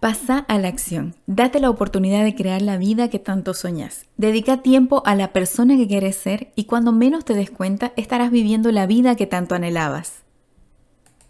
Pasa a la acción. Date la oportunidad de crear la vida que tanto soñas. Dedica tiempo a la persona que quieres ser y cuando menos te des cuenta estarás viviendo la vida que tanto anhelabas.